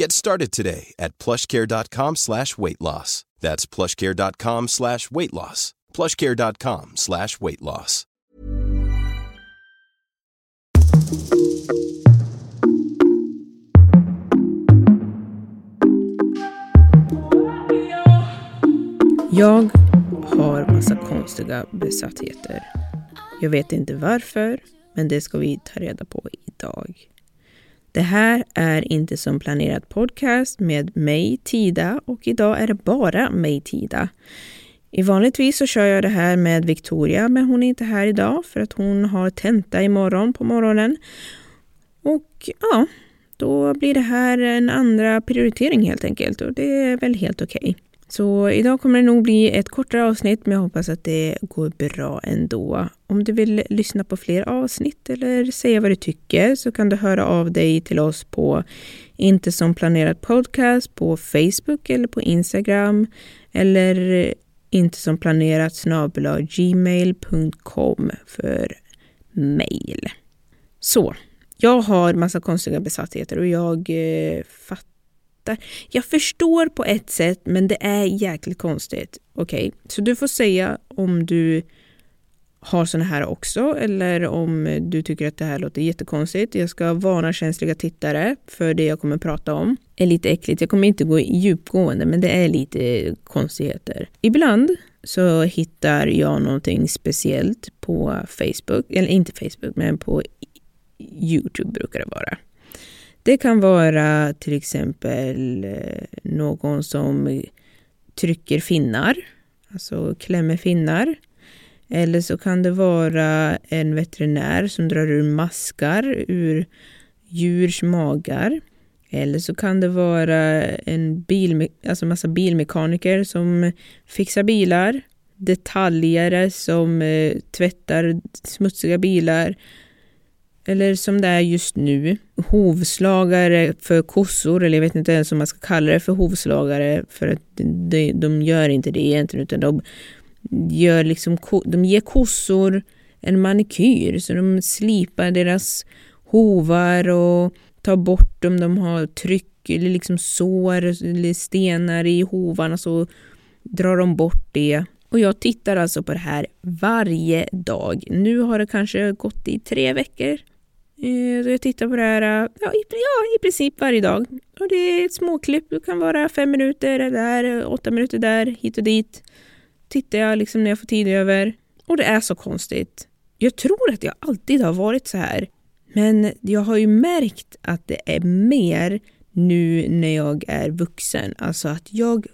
Get started today at plushcare.com slash weight loss. That's plushcare.com slash weight loss. plushcare.com slash weight loss. Jag har massa konstiga besattheter. Jag vet inte varför, men det ska vi ta reda på idag. Det här är inte som planerat podcast med mig, Tida, och idag är det bara mig, Tida. I vanligtvis så kör jag det här med Victoria, men hon är inte här idag för att hon har tenta imorgon på morgonen. Och ja, då blir det här en andra prioritering helt enkelt och det är väl helt okej. Okay. Så idag kommer det nog bli ett kortare avsnitt, men jag hoppas att det går bra ändå. Om du vill lyssna på fler avsnitt eller säga vad du tycker så kan du höra av dig till oss på Inte som planerat podcast på Facebook eller på Instagram eller inte som planerat snabel gmail.com för mail. Så, jag har massa konstiga besattheter och jag eh, fattar jag förstår på ett sätt, men det är jäkligt konstigt. Okej, okay. så du får säga om du har såna här också eller om du tycker att det här låter jättekonstigt. Jag ska varna känsliga tittare för det jag kommer prata om. Det är lite äckligt. Jag kommer inte gå djupgående, men det är lite konstigheter. Ibland så hittar jag någonting speciellt på Facebook, eller inte Facebook, men på Youtube brukar det vara. Det kan vara till exempel eh, någon som trycker finnar, alltså klämmer finnar. Eller så kan det vara en veterinär som drar ur maskar ur djurs magar. Eller så kan det vara en bil, alltså massa bilmekaniker som fixar bilar. Detaljare som eh, tvättar smutsiga bilar eller som det är just nu, hovslagare för kossor, eller jag vet inte ens om man ska kalla det för hovslagare, för att de, de gör inte det egentligen, utan de, gör liksom, de ger kossor en manikyr, så de slipar deras hovar och tar bort om de har tryck eller liksom sår eller stenar i hovarna så drar de bort det. Och jag tittar alltså på det här varje dag. Nu har det kanske gått i tre veckor Eh, jag tittar på det här eh, ja, i, ja, i princip varje dag. Och det är ett småklipp, det kan vara fem minuter där, åtta minuter där, hit och dit. Tittar jag liksom när jag får tid över. Och det är så konstigt. Jag tror att jag alltid har varit så här. Men jag har ju märkt att det är mer nu när jag är vuxen. Alltså att jag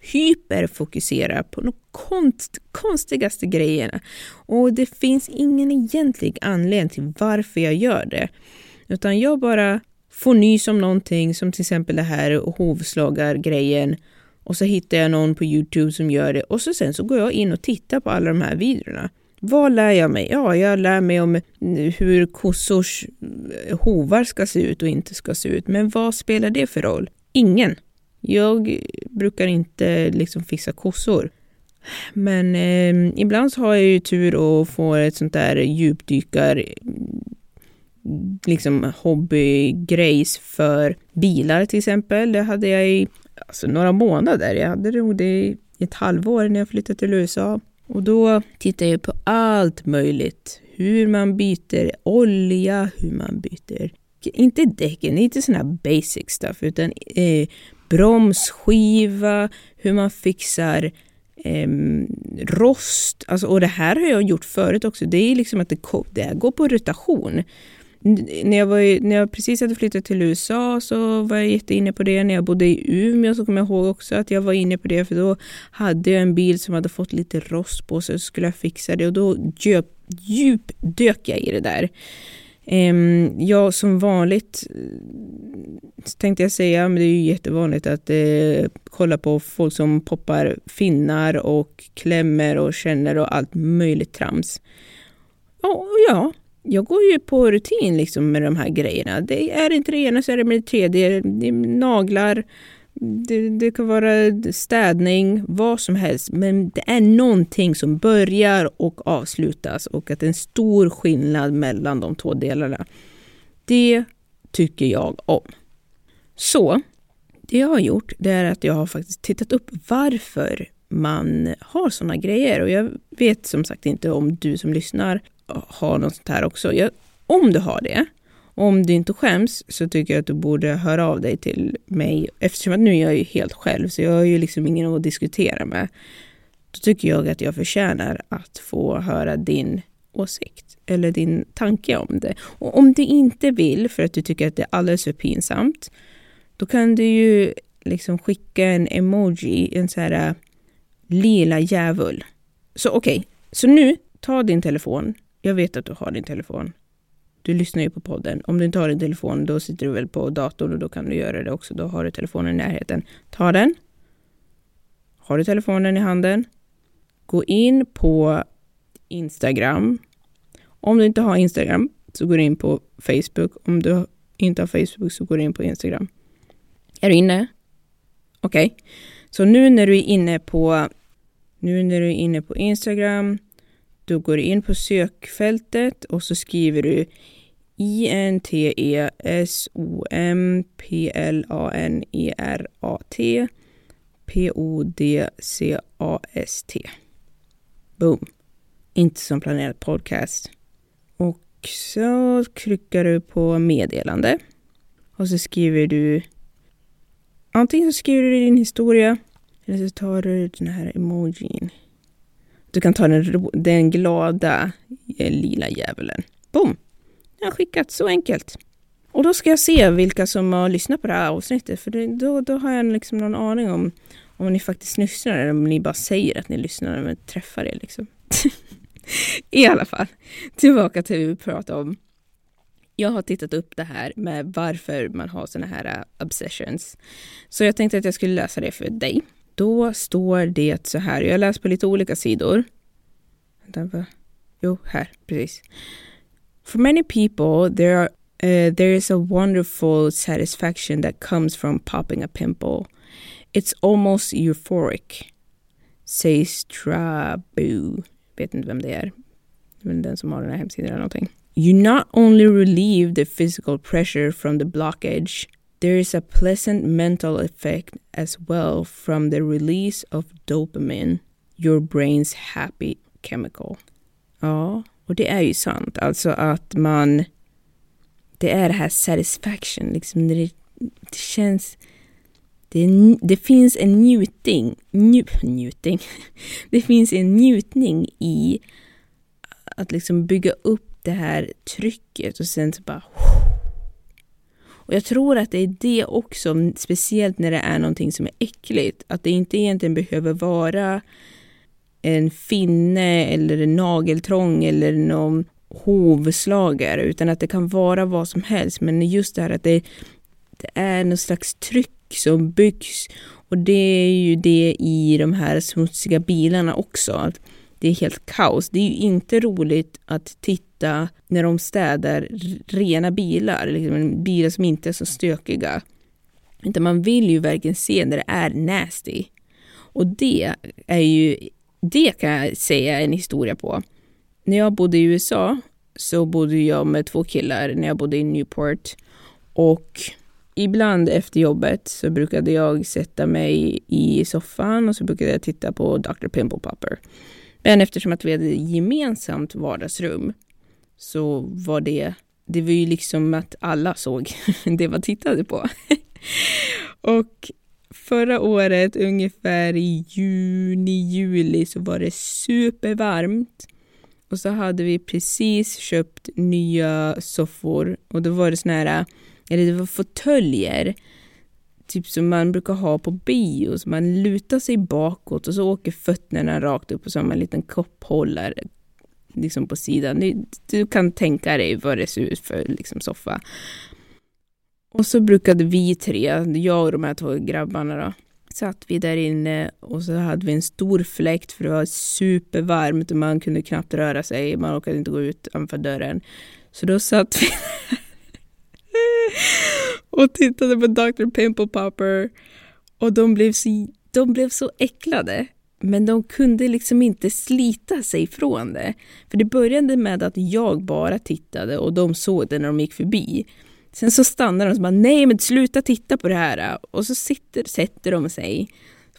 hyperfokuserar på de konst, konstigaste grejerna. Och det finns ingen egentlig anledning till varför jag gör det. Utan jag bara får nys om någonting som till exempel det här hovslagargrejen och så hittar jag någon på Youtube som gör det och så sen så går jag in och tittar på alla de här videorna. Vad lär jag mig? Ja, jag lär mig om eh, hur kossors eh, hovar ska se ut och inte ska se ut. Men vad spelar det för roll? Ingen. Jag brukar inte liksom fixa kossor. Men eh, ibland så har jag ju tur och får ett sånt där djupdykar liksom hobbygrejs för bilar till exempel. Det hade jag i alltså, några månader. Jag hade nog det i ett halvår när jag flyttade till USA. Och då tittade jag på allt möjligt. Hur man byter olja, hur man byter, inte däcken, inte sådana här basic stuff, utan eh, bromsskiva, hur man fixar eh, rost. Alltså, och det här har jag gjort förut också. Det är liksom att det, det går på rotation när jag, var, när jag precis hade flyttat till USA så var jag jätteinne på det. När jag bodde i Umeå så kommer jag ihåg också att jag var inne på det för då hade jag en bil som hade fått lite rost på sig och så skulle jag fixa det och då djup, djupdök jag i det där. Ehm, ja, som vanligt eh, tänkte jag säga, men det är ju jättevanligt att eh, kolla på folk som poppar finnar och klämmer och känner och allt möjligt trams. Och ja, jag går ju på rutin liksom med de här grejerna. Det är inte det ena så är det med det tredje. Det är naglar, det, det, kan vara städning, vad som helst. Men det är någonting som börjar och avslutas och att det är en stor skillnad mellan de två delarna. Det tycker jag om. Så det jag har gjort det är att jag har faktiskt tittat upp varför man har sådana grejer. Och jag vet som sagt inte om du som lyssnar har något sånt här också. Jag, om du har det, om du inte skäms så tycker jag att du borde höra av dig till mig. Eftersom att nu är jag ju helt själv så jag har ju liksom ingen att diskutera med. Då tycker jag att jag förtjänar att få höra din åsikt eller din tanke om det. Och om du inte vill för att du tycker att det är alldeles för pinsamt, då kan du ju liksom skicka en emoji, en så här äh, lila djävul. Så okej, okay. så nu ta din telefon. Jag vet att du har din telefon. Du lyssnar ju på podden. Om du inte har din telefon, då sitter du väl på datorn och då kan du göra det också. Då har du telefonen i närheten. Ta den. Har du telefonen i handen? Gå in på Instagram. Om du inte har Instagram så går du in på Facebook. Om du inte har Facebook så går du in på Instagram. Är du inne? Okej. Okay. Så nu när du är inne på nu när du är inne på Instagram, då går du in på sökfältet och så skriver du I-N-T-E-S-O-M-P-L-A-N-E-R-A-T P-O-D-C-A-S-T. Boom. Inte som planerat podcast. Och så klickar du på meddelande. Och så skriver du Antingen så skriver du din historia eller så tar du den här emojin. Du kan ta den, den glada eh, lila djävulen. Boom! Jag har skickat, så enkelt. Och då ska jag se vilka som har lyssnat på det här avsnittet, för det, då, då har jag liksom någon aning om om ni faktiskt lyssnar eller om ni bara säger att ni lyssnar men träffar er liksom. I alla fall, tillbaka till det vi pratade om. Jag har tittat upp det här med varför man har såna här eh, obsessions. Så jag tänkte att jag skulle läsa det för dig. Då står det så här, jag läser på lite olika sidor. Jo, här, precis. For many people there, are, uh, there is a wonderful satisfaction that comes from popping a pimple. It's almost euphoric, says Trabu. Vet inte vem det är. Men den som har den här hemsidan eller någonting. You not only relieve the physical pressure from the blockage There is a pleasant mental effect as well from the release of dopamine, your brain's happy chemical. Ja, och det är ju sant. Alltså att man... Det är det här satisfaction, liksom. Det, det känns... Det, det, finns en njutning, nju, njutning. Det finns en njutning i att liksom bygga upp det här trycket och sen så bara och jag tror att det är det också, speciellt när det är någonting som är äckligt, att det inte egentligen behöver vara en finne eller en nageltrång eller någon hovslagare, utan att det kan vara vad som helst. Men just det här att det, det är någon slags tryck som byggs och det är ju det i de här smutsiga bilarna också. Att det är helt kaos. Det är ju inte roligt att titta när de städar rena bilar, liksom bilar som inte är så stökiga. Utan man vill ju verkligen se när det är nasty. Och det är ju det kan jag säga en historia på. När jag bodde i USA så bodde jag med två killar när jag bodde i Newport. Och ibland efter jobbet så brukade jag sätta mig i soffan och så brukade jag titta på Dr. Pimple Popper. Men eftersom att vi hade gemensamt vardagsrum så var det, det var ju liksom att alla såg det man tittade på. och förra året, ungefär i juni, juli, så var det supervarmt. Och så hade vi precis köpt nya soffor och då var det såna här, eller det var fåtöljer, typ som man brukar ha på bio, så man lutar sig bakåt och så åker fötterna rakt upp och så har man en liten kopphållare liksom på sidan. Du kan tänka dig vad det ser ut för liksom, soffa. Och så brukade vi tre, jag och de här två grabbarna då, satt vi där inne och så hade vi en stor fläkt för det var supervarmt och man kunde knappt röra sig, man orkade inte gå ut utanför dörren. Så då satt vi och tittade på Dr. Pimple Popper och de blev, så, de blev så äcklade. Men de kunde liksom inte slita sig från det. För det började med att jag bara tittade och de såg det när de gick förbi. Sen så stannar de och bara, nej men sluta titta på det här. Och så sitter, sätter de sig.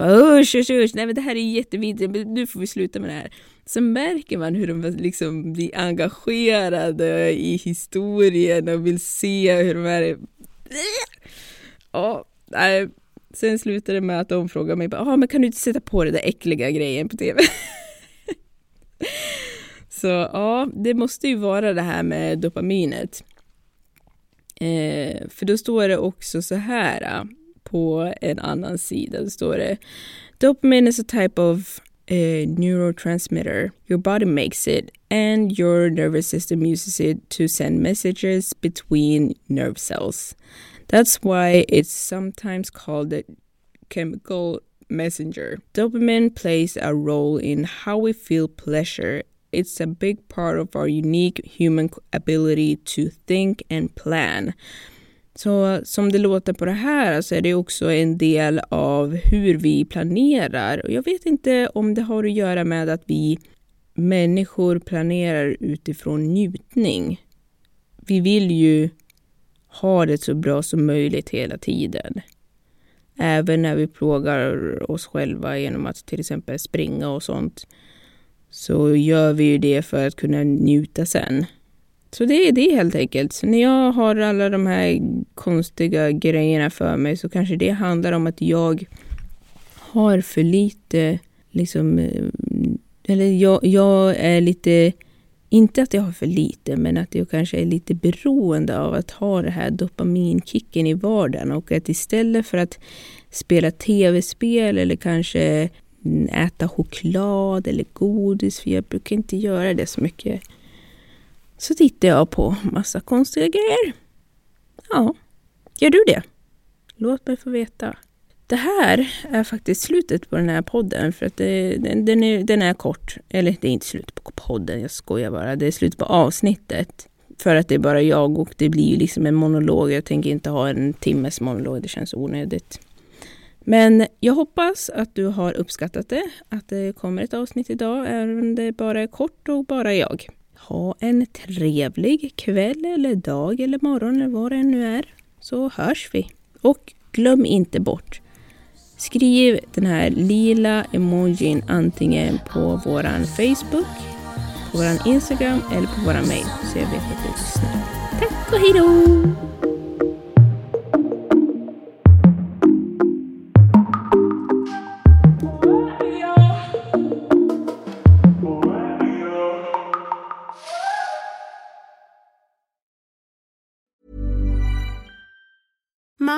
Usch, usch, usch, nej men det här är jättevidrigt, nu får vi sluta med det här. Så märker man hur de liksom blir engagerade i historien och vill se hur de är... Ja, nej. Sen slutar det med att de frågar mig, ah, men kan du inte sätta på den där äckliga grejen på tv? Så ja, det måste ju vara det här med dopaminet. Eh, för då står det också så här eh, på en annan sida. Då står det Dopamine is a type of uh, neurotransmitter. Your body makes it and your nervous system uses it to send messages between nerve cells. That's why it's sometimes called a chemical messenger. Dopamine plays a role in how we feel pleasure it's a big part of our unique human ability to think and plan. Så som det låter på det här så är det också en del av hur vi planerar. Och jag vet inte om det har att göra med att vi människor planerar utifrån njutning. Vi vill ju ha det så bra som möjligt hela tiden. Även när vi plågar oss själva genom att till exempel springa och sånt så gör vi ju det för att kunna njuta sen. Så det är det helt enkelt. Så när jag har alla de här konstiga grejerna för mig så kanske det handlar om att jag har för lite, liksom, eh, eller jag, jag är lite, inte att jag har för lite, men att jag kanske är lite beroende av att ha det här dopaminkicken i vardagen och att istället för att spela tv-spel eller kanske mm, äta choklad eller godis, för jag brukar inte göra det så mycket. Så tittar jag på massa konstiga grejer. Ja, gör du det? Låt mig få veta. Det här är faktiskt slutet på den här podden för att det, den, den, är, den är kort. Eller det är inte slut på podden, jag skojar bara. Det är slut på avsnittet. För att det är bara jag och det blir liksom en monolog. Jag tänker inte ha en timmes monolog, det känns onödigt. Men jag hoppas att du har uppskattat det, att det kommer ett avsnitt idag, även om det bara är kort och bara jag. Ha en trevlig kväll eller dag eller morgon eller vad det nu är, så hörs vi. Och glöm inte bort, skriv den här lila emojin antingen på våran Facebook, på våran Instagram eller på våran mail så jag vet att du lyssnar. Tack och hejdå!